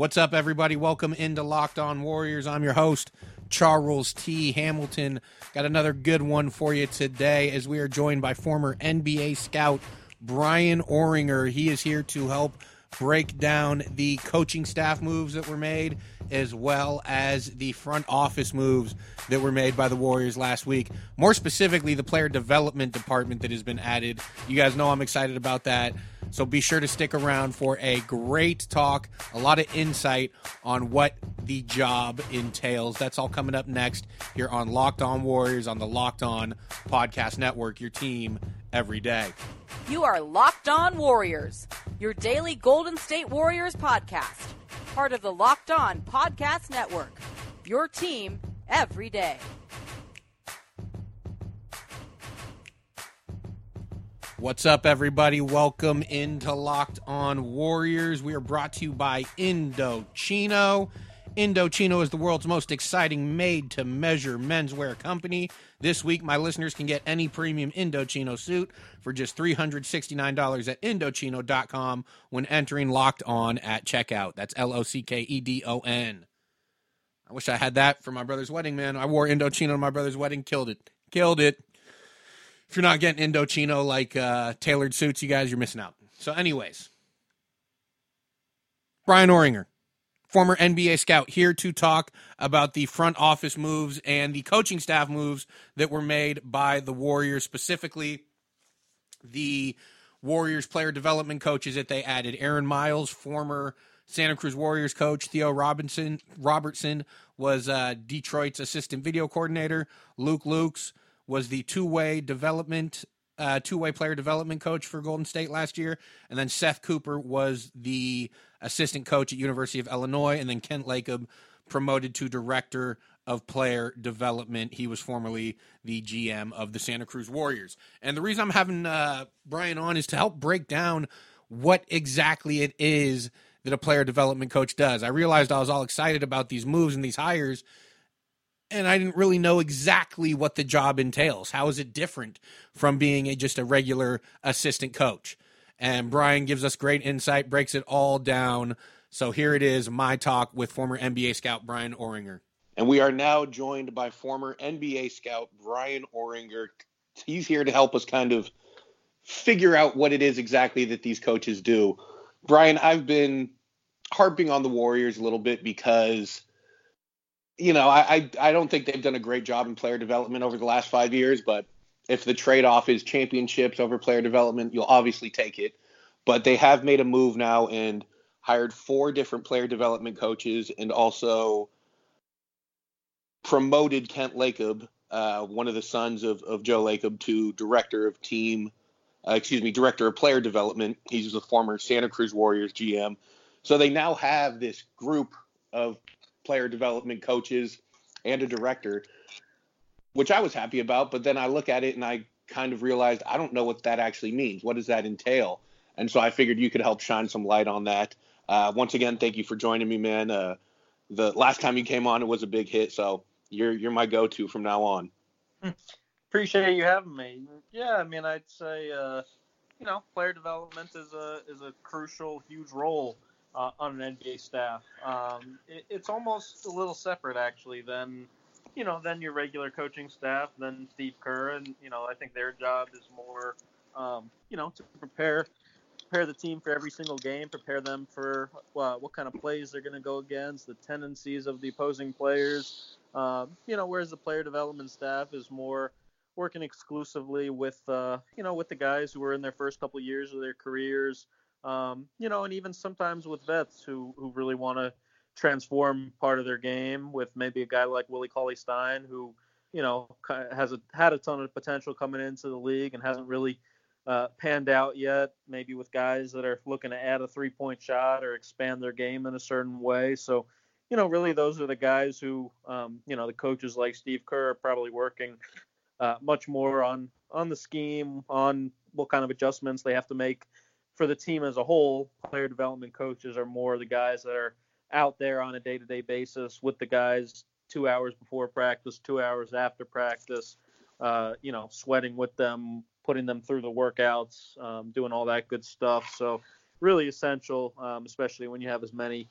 What's up, everybody? Welcome into Locked On Warriors. I'm your host, Charles T. Hamilton. Got another good one for you today as we are joined by former NBA scout Bryan Oringher. He is here to help break down the coaching staff moves that were made as well as the front office moves that were made by the Warriors last week. More specifically, the player development department that has been added. You guys know I'm excited about that. So be sure to stick around for a great talk, a lot of insight on what the job entails. That's all coming up next here on Locked On Warriors on the Locked On Podcast Network, your team every day. You are Locked On Warriors, your daily Golden State Warriors podcast, part of the Locked On Podcast Network, your team every day. What's up, everybody? Welcome into Locked On Warriors. We are brought to you by Indochino. Indochino is the world's most exciting made to measure menswear company. This week, my listeners can get any premium Indochino suit for just $369 at Indochino.com when entering Locked On at checkout. That's L O C K E D O N. I wish I had that for my brother's wedding, man. I wore Indochino to my brother's wedding, killed it. Killed it if you're not getting Indochino like uh, tailored suits, you guys, you're missing out. So, anyways, Bryan Oringher, former NBA scout, here to talk about the front office moves and the coaching staff moves that were made by the Warriors, specifically the Warriors player development coaches that they added. Aaron Miles, former Santa Cruz Warriors coach. Theo Robinson Robertson was uh, Detroit's assistant video coordinator. Luke Loucks was the two-way development uh, two-way player development coach for Golden State last year, and then Seth Cooper was the assistant coach at University of Illinois, and then Kent Lacob promoted to director of player development. He was formerly the GM of the Santa Cruz Warriors. And the reason I'm having uh, Bryan on is to help break down what exactly it is that a player development coach does. I realized I was all excited about these moves and these hires and I didn't really know exactly what the job entails. How is it different from being a, just a regular assistant coach? And Bryan gives us great insight, breaks it all down. So here it is, my talk with former NBA scout Bryan Oringher. And we are now joined by former NBA scout Bryan Oringher. He's here to help us kind of figure out what it is exactly that these coaches do. Bryan, I've been harping on the Warriors a little bit because you know, I, I, I don't think they've done a great job in player development over the last five years, but if the trade off is championships over player development, you'll obviously take it. But they have made a move now and hired four different player development coaches and also promoted Kent Lacob, uh, one of the sons of, of Joe Lacob, to director of team, uh, excuse me, director of player development. He's a former Santa Cruz Warriors GM. So they now have this group of player development coaches and a director, which I was happy about. But then I look at it and I kind of realized I don't know what that actually means. What does that entail? And so I figured you could help shine some light on that. Uh, once again, thank you for joining me, man. Uh, the last time you came on, it was a big hit, so you're you're my go-to from now on. Appreciate you having me. Yeah, I mean, I'd say uh, you know, player development is a is a crucial, huge role uh, on an NBA staff. Um, it, it's almost a little separate, actually, than you know, than your regular coaching staff, than Steve Kerr, and you know, I think their job is more, um, you know, to prepare prepare the team for every single game, prepare them for uh, what kind of plays they're going to go against, the tendencies of the opposing players. Um, you know, whereas the player development staff is more working exclusively with uh, you know with the guys who are in their first couple years of their careers. Um, you know, and even sometimes with vets who who really want to transform part of their game with maybe a guy like Willie Cauley Stein who you know has a, had a ton of potential coming into the league and hasn't really uh, panned out yet. Maybe with guys that are looking to add a three point shot or expand their game in a certain way. So, you know, really those are the guys who, um, you know, the coaches like Steve Kerr are probably working uh, much more on on the scheme, on what kind of adjustments they have to make for the team as a whole. Player development coaches are more the guys that are out there on a day to day basis with the guys two hours before practice, two hours after practice. Uh, you know, sweating with them, putting them through the workouts, um, doing all that good stuff. So really essential, um, especially when you have as many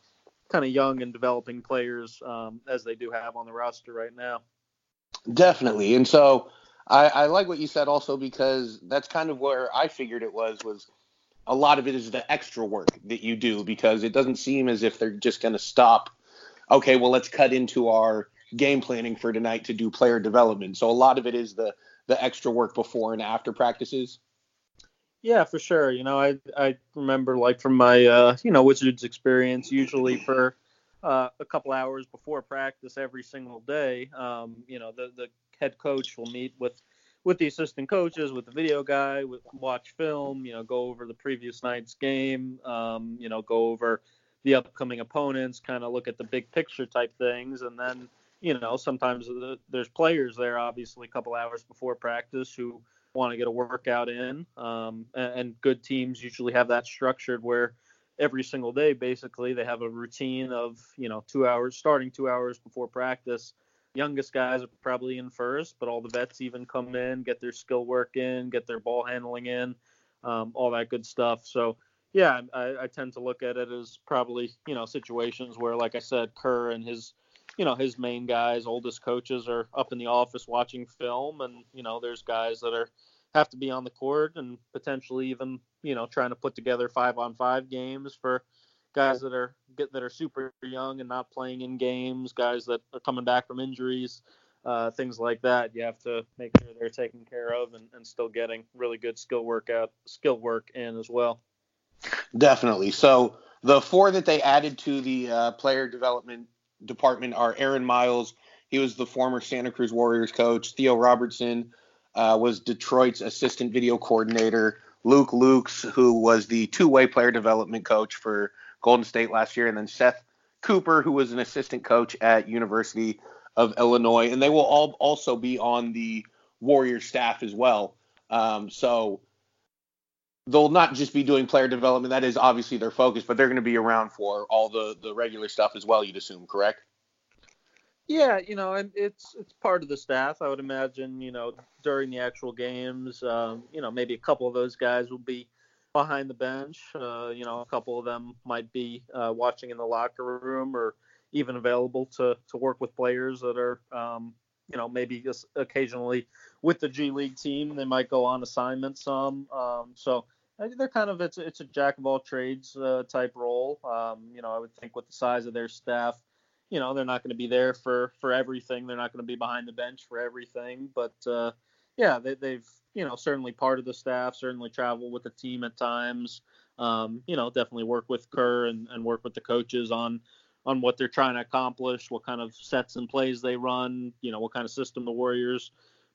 kind of young and developing players um, as they do have on the roster right now. Definitely, and so I, I like what you said also because that's kind of where I figured it was was a lot of it is the extra work that you do because it doesn't seem as if they're just going to stop. Okay, well let's cut into our game planning for tonight to do player development. So a lot of it is the the extra work before and after practices? Yeah, for sure. You know, I I remember like from my uh, you know Wizards experience, usually for uh, a couple hours before practice every single day, um, you know, the the head coach will meet with with the assistant coaches, with the video guy, with watch film, you know, go over the previous night's game, um, you know, go over the upcoming opponents, kind of look at the big picture type things, and then you know, sometimes there's players there, obviously, a couple hours before practice who want to get a workout in. Um, and, and, good teams usually have that structured where every single day, basically, they have a routine of, you know, two hours, starting two hours before practice. Youngest guys are probably in first, but all the vets even come in, get their skill work in, get their ball handling in, um, all that good stuff. So, yeah, I, I tend to look at it as probably, you know, situations where, like I said, Kerr and his you know his main guys, oldest coaches are up in the office watching film, and you know there's guys that are have to be on the court and potentially even you know trying to put together five on five games for guys that are get that are super young and not playing in games, guys that are coming back from injuries, uh, things like that. You have to make sure they're taken care of and, and still getting really good skill workout skill work in as well. Definitely. So the four that they added to the uh, player development department are Aaron Miles. He was the former Santa Cruz Warriors coach. Theo Robertson uh, was Detroit's assistant video coordinator. Luke Loucks, who was the two-way player development coach for Golden State last year, and then Seth Cooper, who was an assistant coach at University of Illinois, and they will all also be on the Warriors staff as well. Um, so they'll not just be doing player development. That is obviously their focus, but they're going to be around for all the the regular stuff as well. You'd assume, correct? Yeah, you know, and it's it's part of the staff. I would imagine, you know, during the actual games, um, you know, maybe a couple of those guys will be behind the bench. Uh, you know, a couple of them might be uh, watching in the locker room or even available to to work with players that are, um, you know, maybe just occasionally with the G League team. They might go on assignment some. Um, so they're kind of it's it's a jack of all trades uh, type role. Um, you know, I would think with the size of their staff, you know, they're not going to be there for for everything. They're not going to be behind the bench for everything. But uh, yeah, they, they've you know certainly part of the staff, certainly travel with the team at times. Um, you know, definitely work with Kerr and, and work with the coaches on on what they're trying to accomplish, what kind of sets and plays they run, you know, what kind of system the Warriors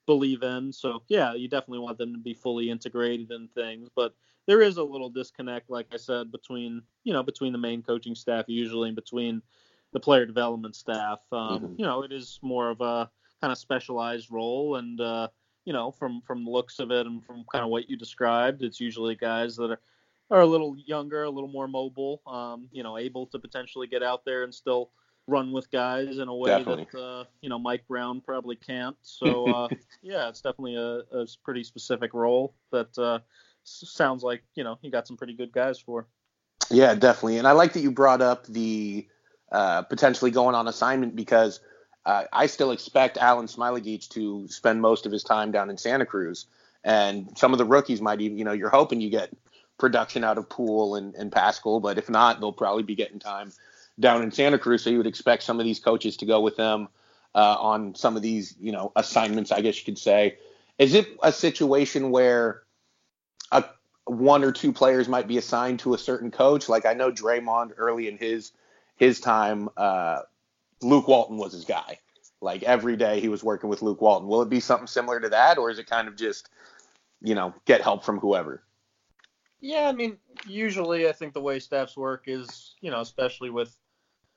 believe in. So yeah, you definitely want them to be fully integrated in things, but there is a little disconnect, like I said, between you know between the main coaching staff usually and between the player development staff. Um, Mhm. You know, it is more of a kind of specialized role, and uh, you know, from from the looks of it and from kind of what you described, it's usually guys that are are a little younger, a little more mobile, um, you know, able to potentially get out there and still run with guys in a way Definitely. that uh, you know Mike Brown probably can't. So uh, yeah, it's definitely a, a pretty specific role that uh, sounds like you know he got some pretty good guys for. Yeah, definitely. And I like that you brought up the uh, potentially going on assignment because uh, I still expect Alen Smailagic to spend most of his time down in Santa Cruz. And some of the rookies might even, you know, you're hoping you get production out of Poole and, and Paschall, but if not, they'll probably be getting time down in Santa Cruz. So you would expect some of these coaches to go with them uh, on some of these, you know, assignments, I guess you could say. Is it a situation where a one or two players might be assigned to a certain coach. Like I know Draymond early in his his time, uh, Luke Walton was his guy. Like every day he was working with Luke Walton. Will it be something similar to that, or is it kind of just, you know, get help from whoever? Yeah, I mean, usually I think the way staffs work is, you know, especially with,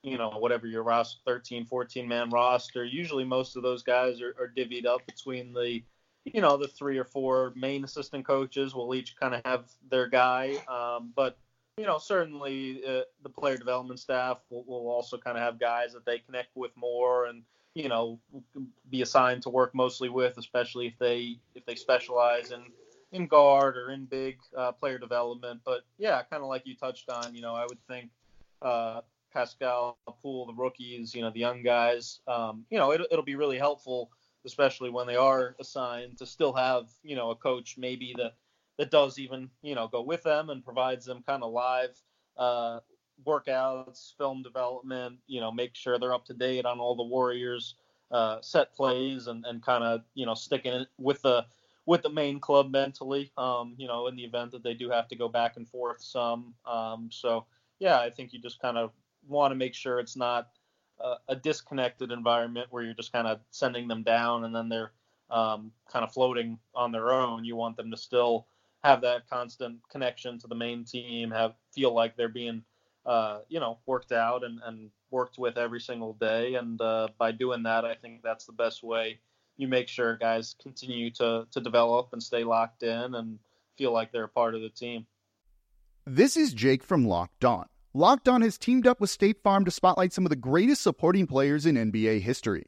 you know, whatever your roster, 13, 14 man roster, usually most of those guys are, are divvied up between the, you know, the three or four main assistant coaches will each kind of have their guy. Um, but, you know, certainly uh, the player development staff will, will also kind of have guys that they connect with more and, you know, be assigned to work mostly with, especially if they if they specialize in in guard or in big uh, player development. But yeah, kind of like you touched on, you know, I would think uh, Paschall, Poole, the rookies, you know, the young guys, um, you know, it, it'll be really helpful, especially when they are assigned to still have, you know, a coach maybe that that does even, you know, go with them and provides them kind of live uh, workouts, film development, you know, make sure they're up to date on all the Warriors uh, set plays and, and kind of, you know, sticking it with the with the main club mentally, um, you know, in the event that they do have to go back and forth some. Um, so, yeah, I think you just kind of want to make sure it's not a, a disconnected environment where you're just kind of sending them down and then they're um, kind of floating on their own. You want them to still have that constant connection to the main team, have feel like they're being, uh, you know, worked out and, and worked with every single day. And uh, by doing that, I think that's the best way you make sure guys continue to to develop and stay locked in and feel like they're a part of the team. This is Jake from Locked On. Locked On has teamed up with State Farm to spotlight some of the greatest supporting players in NBA history.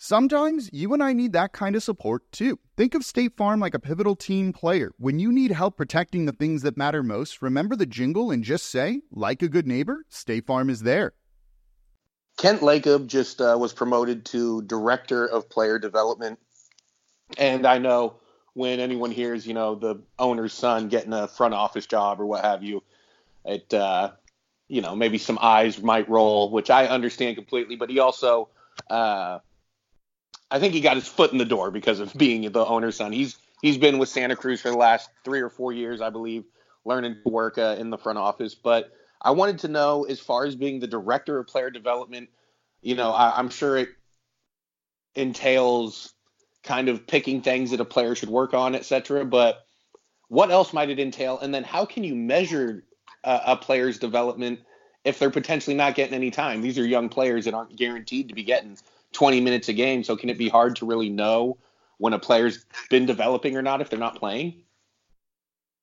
Sometimes you and I need that kind of support too. Think of State Farm like a pivotal team player. When you need help protecting the things that matter most, remember the jingle and just say, like a good neighbor, State Farm is there. Kent Lacob just uh, was promoted to director of player development, and I know when anyone hears, you know, the owner's son getting a front office job or what have you, it, uh, you know, maybe some eyes might roll, which I understand completely. But he also, uh, I think he got his foot in the door because of being the owner's son. He's he's been with Santa Cruz for the last three or four years, I believe, learning to work uh, in the front office. But I wanted to know, as far as being the director of player development, you know, I, I'm sure it entails kind of picking things that a player should work on, et cetera. But what else might it entail? And then how can you measure a, a player's development if they're potentially not getting any time? These are young players that aren't guaranteed to be getting 20 minutes a game. So can it be hard to really know when a player's been developing or not if they're not playing?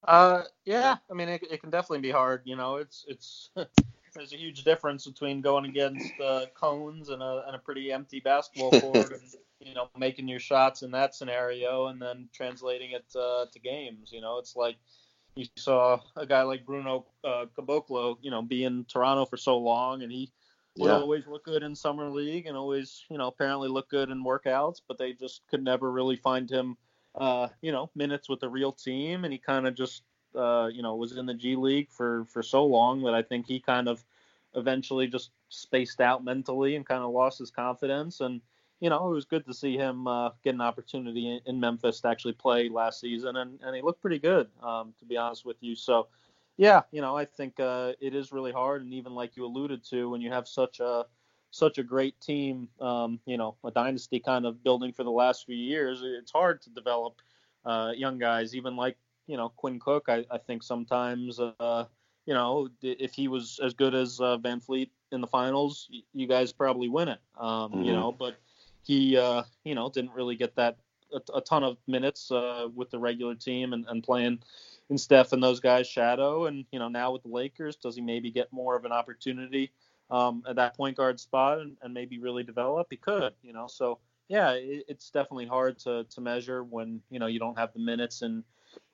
Uh, yeah, I mean, it, it can definitely be hard. You know, it's it's there's a huge difference between going against uh, cones and a and a pretty empty basketball court, and you know, making your shots in that scenario, and then translating it uh, to games. You know, it's like you saw a guy like Bruno uh, Caboclo, you know, be in Toronto for so long, and he would Yeah. always look good in summer league and always, you know, apparently look good in workouts, but they just could never really find him, uh, you know, minutes with the real team, and he kind of just, uh, you know, was in the G League for for so long that I think he kind of eventually just spaced out mentally and kind of lost his confidence and. You know, it was good to see him uh, get an opportunity in, in Memphis to actually play last season, and, and he looked pretty good, um, to be honest with you. So, yeah, you know, I think uh, it is really hard, and even like you alluded to, when you have such a such a great team, um, you know, a dynasty kind of building for the last few years, it's hard to develop uh, young guys. Even like you know Quinn Cook, I, I think sometimes, uh, you know, if he was as good as uh, VanVleet in the finals, y- you guys probably win it. Um, You Mhm. know, but he, uh, you know, didn't really get that a, a ton of minutes uh, with the regular team and, and playing in Steph and those guys' shadow. And you know, now with the Lakers, does he maybe get more of an opportunity um, at that point guard spot and, and maybe really develop? He could, you know. So yeah, it, it's definitely hard to to measure when you know you don't have the minutes and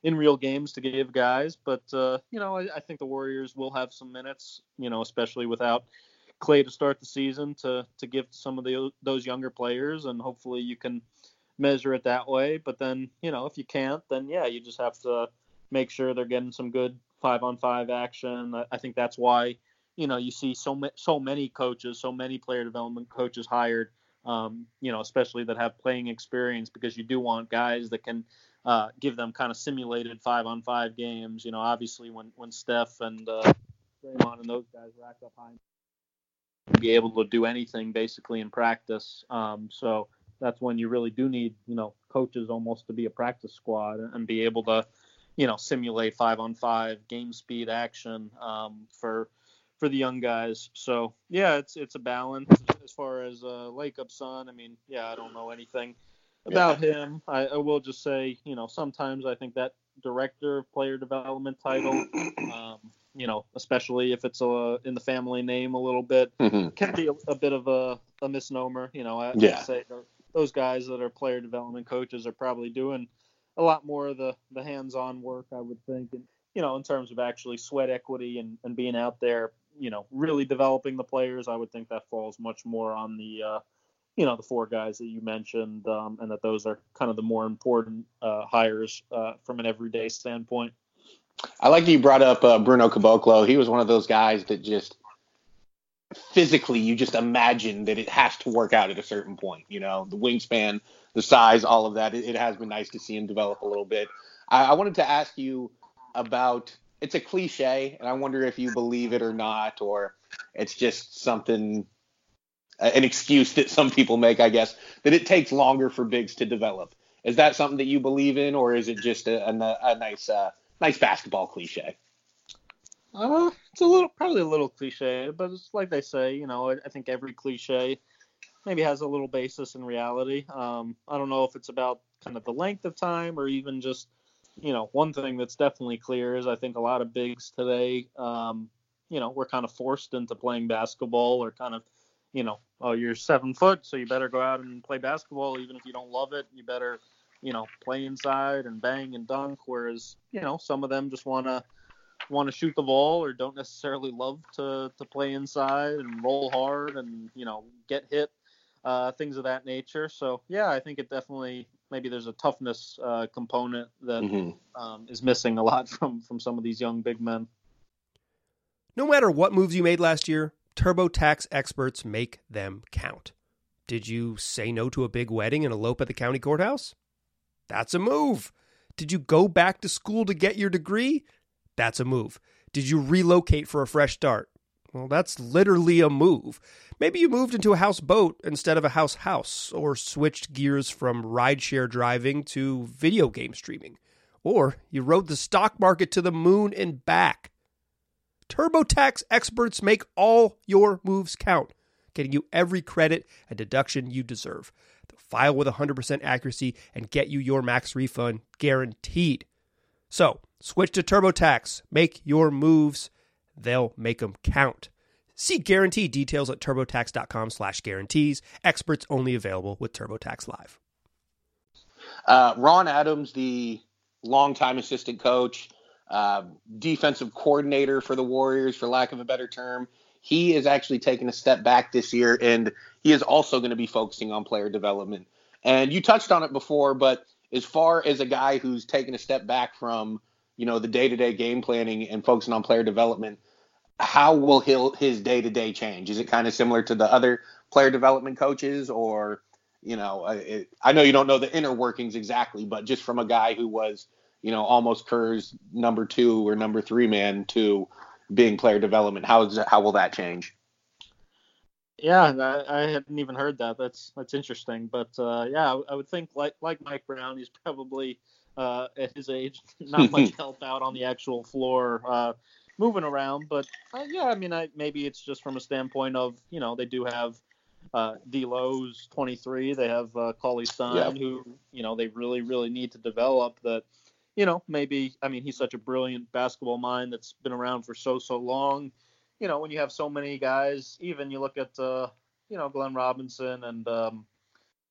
in real games to give guys. But uh, you know, I, I think the Warriors will have some minutes, you know, especially without Clay to start the season to to give to some of the those younger players, and hopefully you can measure it that way. But then, you know, if you can't, then yeah, you just have to make sure they're getting some good five on five action. I, think that's why, you know, you see so ma- so many coaches, so many player development coaches hired, um, you know, especially that have playing experience because you do want guys that can uh, give them kind of simulated five on five games. You know, obviously when when Steph and uh, Draymond and those guys rack up high, be able to do anything basically in practice. Um, so that's when you really do need, you know, coaches almost to be a practice squad and be able to, you know, simulate five on five game speed action um, for for the young guys. So yeah, it's it's a balance as far as uh, Lacob Son. I mean, yeah, I don't know anything about him. I, I will just say, you know, sometimes I think that director of player development title, um, you know, especially if it's a, in the family name a little bit, Mhm. can be a, a bit of a, a misnomer. You know, I, Yeah. I'd say those guys that are player development coaches are probably doing a lot more of the, the hands-on work, I would think, and you know, in terms of actually sweat equity and, and being out there, you know, really developing the players. I would think that falls much more on the, uh, you know, the four guys that you mentioned, um, and that those are kind of the more important uh, hires uh, from an everyday standpoint. I like that you brought up uh, Bruno Caboclo. He was one of those guys that just physically you just imagine that it has to work out at a certain point. You know, the wingspan, the size, all of that. It, it has been nice to see him develop a little bit. I, I wanted to ask you about. It's a cliche, and I wonder if you believe it or not, or it's just something, an excuse that some people make, I guess, that it takes longer for bigs to develop. Is that something that you believe in, or is it just a, a, a nice, uh, nice basketball cliche? Uh, it's a little, probably a little cliche, but it's like they say, you know, I, I think every cliche maybe has a little basis in reality. Um, I don't know if it's about kind of the length of time or even just, you know, one thing that's definitely clear is I think a lot of bigs today, um, you know, we're kind of forced into playing basketball or kind of, you know, oh, you're seven foot, so you better go out and play basketball, even if you don't love it. You better, you know, play inside and bang and dunk. Whereas, you know, some of them just want to want to shoot the ball or don't necessarily love to, to play inside and roll hard and you know get hit uh, things of that nature so yeah i think it definitely maybe there's a toughness uh, component that Mhm. um, is missing a lot from from some of these young big men No matter what moves you made last year, TurboTax experts make them count. Did you say no to a big wedding and elope at the county courthouse? That's a move. Did you go back to school to get your degree? That's a move. Did you relocate for a fresh start? Well, that's literally a move. Maybe you moved into a houseboat instead of a house house, or switched gears from rideshare driving to video game streaming, or you rode the stock market to the moon and back. TurboTax experts make all your moves count, getting you every credit and deduction you deserve. They'll file with 100% accuracy and get you your max refund guaranteed. So, switch to TurboTax. Make your moves. They'll make them count. See guarantee details at turbotax.com slash guarantees. Experts only available with TurboTax Live. Uh, Ron Adams, the longtime assistant coach, uh, defensive coordinator for the Warriors, for lack of a better term, he is actually taking a step back this year, and he is also going to be focusing on player development. And you touched on it before, but as far as a guy who's taken a step back from you know the day-to-day game planning and focusing on player development, how will his day-to-day change? Is it kind of similar to the other player development coaches, or you know, it, I know you don't know the inner workings exactly, but just from a guy who was you know almost Kerr's number two or number three man to being player development, how is that, how will that change? Yeah, I, I, hadn't even heard that. That's that's interesting. But uh, yeah, I, I, would think like like Mike Brown, he's probably uh, at his age not much help out on the actual floor, uh, moving around. But uh, yeah, I mean, I, maybe it's just from a standpoint of you know they do have uh, D'Lo's 23, they have uh, Cauley Stein, yeah. who you know they really really need to develop. That you know maybe I mean he's such a brilliant basketball mind that's been around for so so long you know, when you have so many guys, even you look at, uh, you know, Glenn Robinson and, um,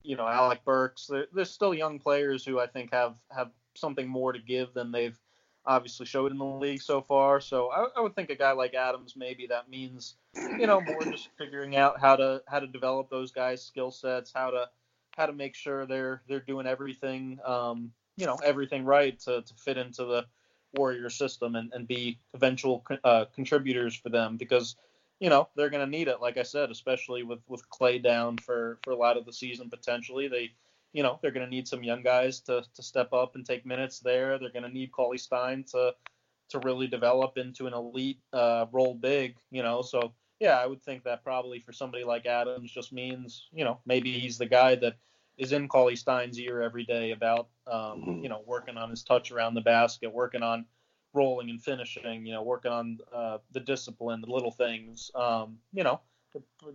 you know, Alec Burks, there's still young players who I think have, have something more to give than they've obviously showed in the league so far. So I, I would think a guy like Adams, maybe that means, you know, more just figuring out how to, how to develop those guys' skill sets, how to, how to make sure they're, they're doing everything, um, you know, everything right to, to fit into the, Warrior system and, and be eventual uh, contributors for them because you know they're going to need it. Like I said, especially with with Clay down for for a lot of the season potentially, they you know they're going to need some young guys to to step up and take minutes there. They're going to need Cauley Stein to to really develop into an elite uh, role big. You know, so yeah, I would think that probably for somebody like Adams just means you know maybe he's the guy that is in Cauley Stein's ear every day about um, mm-hmm. you know working on his touch around the basket, working on rolling and finishing, you know, working on uh, the discipline, the little things. Um, you know,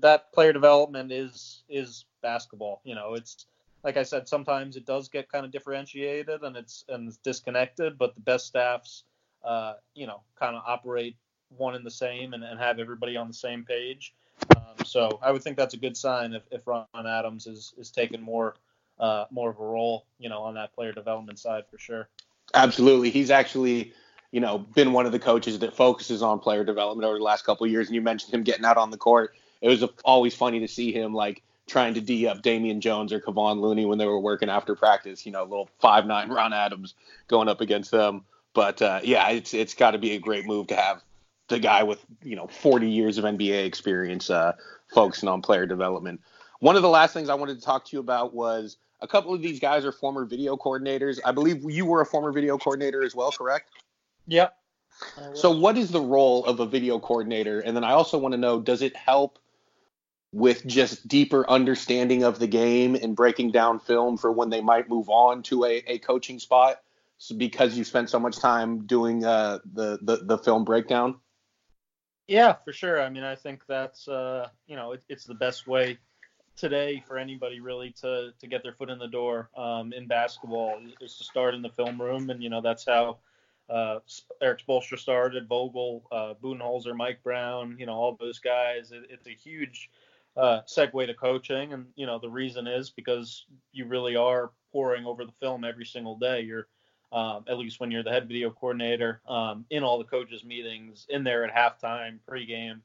that player development is is basketball. You know, it's like I said, sometimes it does get kind of differentiated and it's and it's disconnected, but the best staffs, uh, you know, kind of operate one and the same and, and have everybody on the same page. Um, so I would think that's a good sign if, if Ron Adams is is taking more uh, more of a role, you know, on that player development side for sure. Absolutely, he's actually you know been one of the coaches that focuses on player development over the last couple of years. And you mentioned him getting out on the court. It was always funny to see him like trying to d up Damian Jones or Kevon Looney when they were working after practice. You know, little five nine Ron Adams going up against them. But uh, yeah, it's it's got to be a great move to have the guy with you know 40 years of NBA experience uh, focusing on player development. One of the last things I wanted to talk to you about was a couple of these guys are former video coordinators. I believe you were a former video coordinator as well, correct? Yep. So, what is the role of a video coordinator? And then I also want to know does it help with just deeper understanding of the game and breaking down film for when they might move on to a, a coaching spot so because you spent so much time doing uh, the, the, the film breakdown? Yeah, for sure. I mean, I think that's uh, you know it, it's the best way today for anybody really to to get their foot in the door um, in basketball is to start in the film room, and you know that's how uh, Erik Spoelstra started, Vogel, uh, Mike Brown, you know all those guys. It, it's a huge uh, segue to coaching, and you know the reason is because you really are poring over the film every single day. You're um, at least when you're the head video coordinator, um, in all the coaches' meetings, in there at halftime, pregame,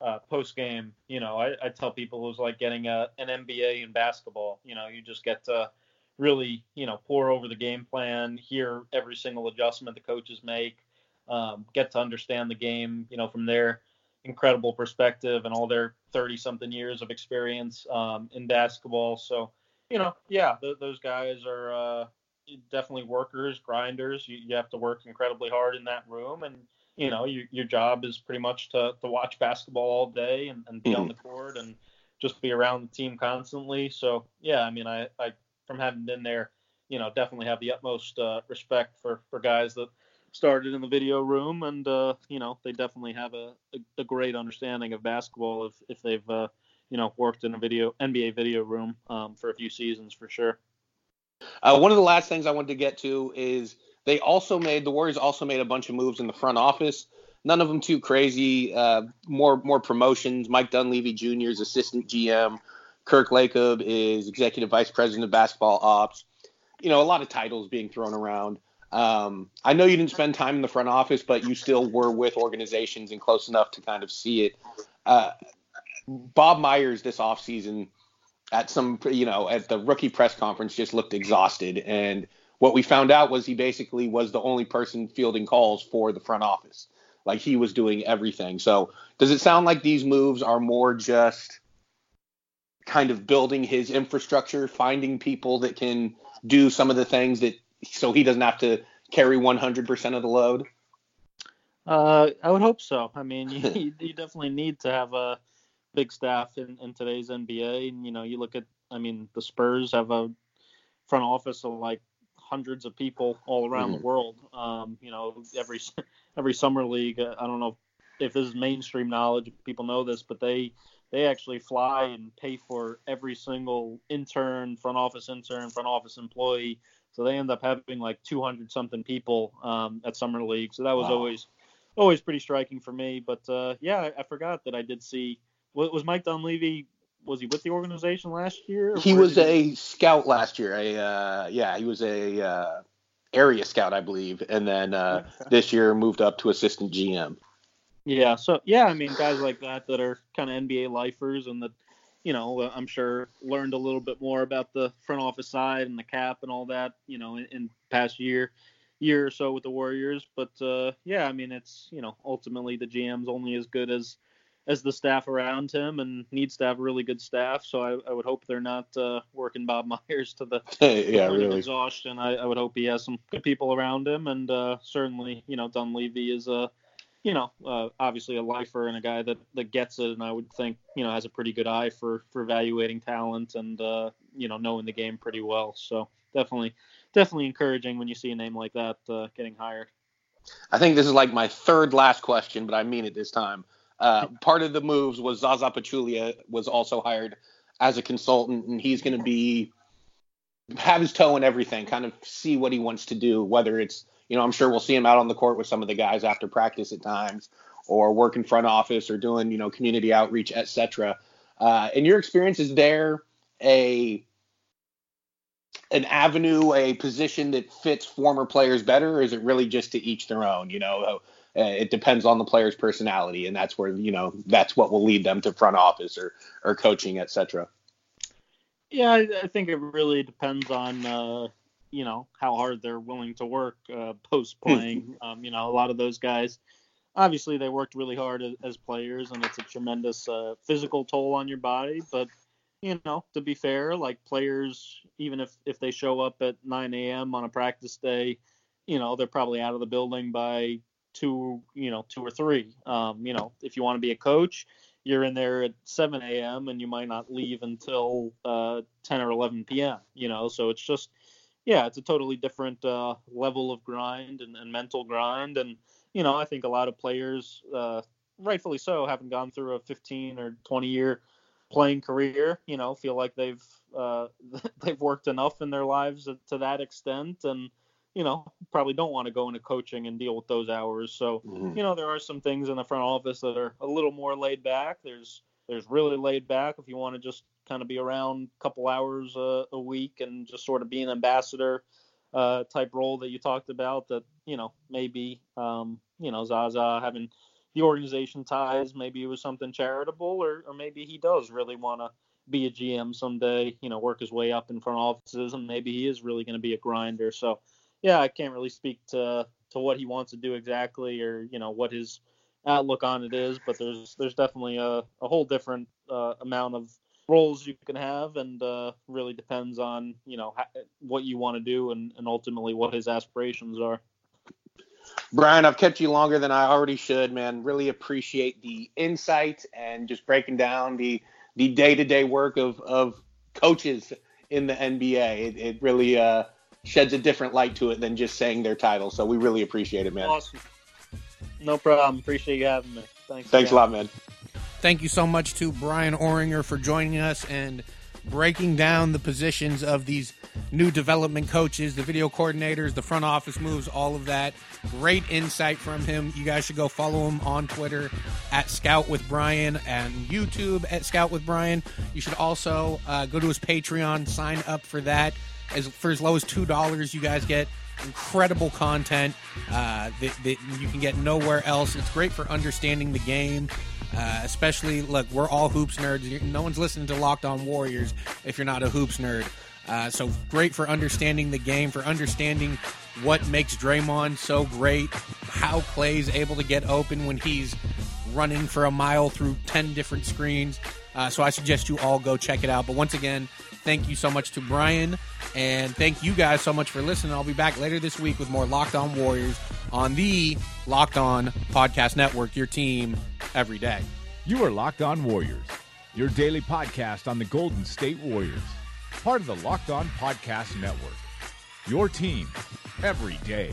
uh, postgame. You know, I, I tell people it was like getting a, an MBA in basketball. You know, you just get to really, you know, pour over the game plan, hear every single adjustment the coaches make, um, get to understand the game, you know, from their incredible perspective and all their 30 something years of experience um, in basketball. So, you know, yeah, th- those guys are, uh, definitely workers, grinders. You, you have to work incredibly hard in that room, and you know you, your job is pretty much to, to watch basketball all day and, and be mm-hmm. on the court and just be around the team constantly. So yeah, I mean, I, I from having been there, you know, definitely have the utmost uh, respect for for guys that started in the video room, and uh, you know, they definitely have a, a, a, great understanding of basketball if if they've uh, you know worked in a video NBA video room um, for a few seasons for sure. Uh, one of the last things I wanted to get to is they also made the Warriors also made a bunch of moves in the front office. None of them too crazy. Uh, more more promotions. Mike Dunleavy Jr. is assistant GM. Kirk Lacob is executive vice president of basketball ops. You know, a lot of titles being thrown around. Um, I know you didn't spend time in the front office, but you still were with organizations and close enough to kind of see it. uh, Bob Myers this offseason at some, you know, at the rookie press conference just looked exhausted. And what we found out was he basically was the only person fielding calls for the front office. Like he was doing everything. So does it sound like these moves are more just kind of building his infrastructure, finding people that can do some of the things that so he doesn't have to carry 100% of the load? Uh, I would hope so. I mean, you, you definitely need to have a big staff in, in today's NBA. And, you know, you look at, I mean, the Spurs have a front office of like hundreds of people all around mm-hmm. the world. Um, you know, every every summer league. Uh, I don't know if this is mainstream knowledge. People know this, but they they actually fly and pay for every single intern, front office intern, front office employee. So they end up having like 200 something people um, at summer league. So that was wow. always always pretty striking for me. But uh, yeah, I, I, forgot that I did see. Was Mike Dunleavy? Was he with the organization last year? He was a he... scout last year. A uh, yeah, he was a uh, area scout, I believe, and then uh, this year moved up to assistant GM. Yeah, so yeah, I mean, guys like that that are kind of NBA lifers and that, you know, uh, I'm sure learned a little bit more about the front office side and the cap and all that, you know, in, in past year, year or so with the Warriors. But uh, yeah, I mean, it's you know, ultimately the GM's only as good as as the staff around him and needs to have really good staff. So I, I would hope they're not uh, working Bob Myers to the yeah, really. exhaustion. I, I, would hope he has some good people around him, and uh, certainly, you know, Dunleavy is a you know, uh, obviously a lifer and a guy that, that gets it, and I would think, you know, has a pretty good eye for for evaluating talent and uh, you know knowing the game pretty well. So definitely, definitely encouraging when you see a name like that uh, getting hired. I think this is like my third last question, but I mean it this time. Uh, part of the moves was Zaza Pachulia was also hired as a consultant, and he's going to be have his toe in everything, kind of see what he wants to do, whether it's you know, I'm sure we'll see him out on the court with some of the guys after practice at times, or working front office, or doing you know community outreach, etc. Uh, in your experience, is there a an avenue, a position that fits former players better, or is it really just to each their own? You know, uh, it depends on the player's personality, and that's where you know that's what will lead them to front office or or coaching, etc. Yeah, I, I, think it really depends on uh, you know how hard they're willing to work uh, post hmm. playing. um, you know, a lot of those guys, obviously, they worked really hard as, as players, and it's a tremendous uh, physical toll on your body. But you know, to be fair, like players, even if if they show up at 9 a.m. on a practice day, you know, they're probably out of the building by two, you know, two or three. Um, you know, if you want to be a coach, you're in there at 7 a.m. and you might not leave until uh, 10 or 11 p.m. You know, so it's just yeah, it's a totally different uh, level of grind and, and, mental grind. And, you know, I think a lot of players, uh, rightfully so, haven't gone through a 15 or 20 year playing career, you know, feel like they've, uh, they've worked enough in their lives to that extent. And, you know, probably don't want to go into coaching and deal with those hours. So, mm-hmm. you know, there are some things in the front office that are a little more laid back. There's, there's really laid back if you want to just kind of be around a couple hours uh, a week and just sort of be an ambassador uh, type role that you talked about. That you know maybe um, you know Zaza having the organization ties, maybe it was something charitable, or or maybe he does really want to be a GM someday. You know, work his way up in front offices, and maybe he is really going to be a grinder. So yeah, I can't really speak to to what he wants to do exactly, or you know what his outlook on it is, but there's there's definitely a, a whole different uh, amount of roles you can have, and uh, really depends on you know what you want to do and, and ultimately what his aspirations are. Bryan, I've kept you longer than I already should, man. Really appreciate the insight and just breaking down the the day to day work of of coaches in the NBA. It, it really uh, sheds a different light to it than just saying their title. So we really appreciate it, man. Awesome. No problem. Appreciate you having me. Thanks. Thanks again. a lot, man. Thank you so much to Bryan Oringher for joining us and breaking down the positions of these new development coaches, the video coordinators, the front office moves, all of that. Great insight from him. You guys should go follow him on Twitter at Scout with Brian and YouTube at Scout with Brian. You should also uh, go to his Patreon, sign up for that. As for as low as two dollars, you guys get incredible content uh, that, that you can get nowhere else. It's great for understanding the game. Uh, especially, look, we're all hoops nerds. No one's listening to Locked On Warriors if you're not a hoops nerd. Uh, so great for understanding the game, for understanding what makes Draymond so great, how Clay's able to get open when he's running for a mile through 10 different screens. Uh, so I suggest you all go check it out. But once again, thank you so much to Bryan, and thank you guys so much for listening. I'll be back later this week with more Locked On Warriors on the Locked On Podcast Network, your team every day. You are Locked On Warriors, your daily podcast on the Golden State Warriors, part of the Locked On Podcast Network. Your team every day.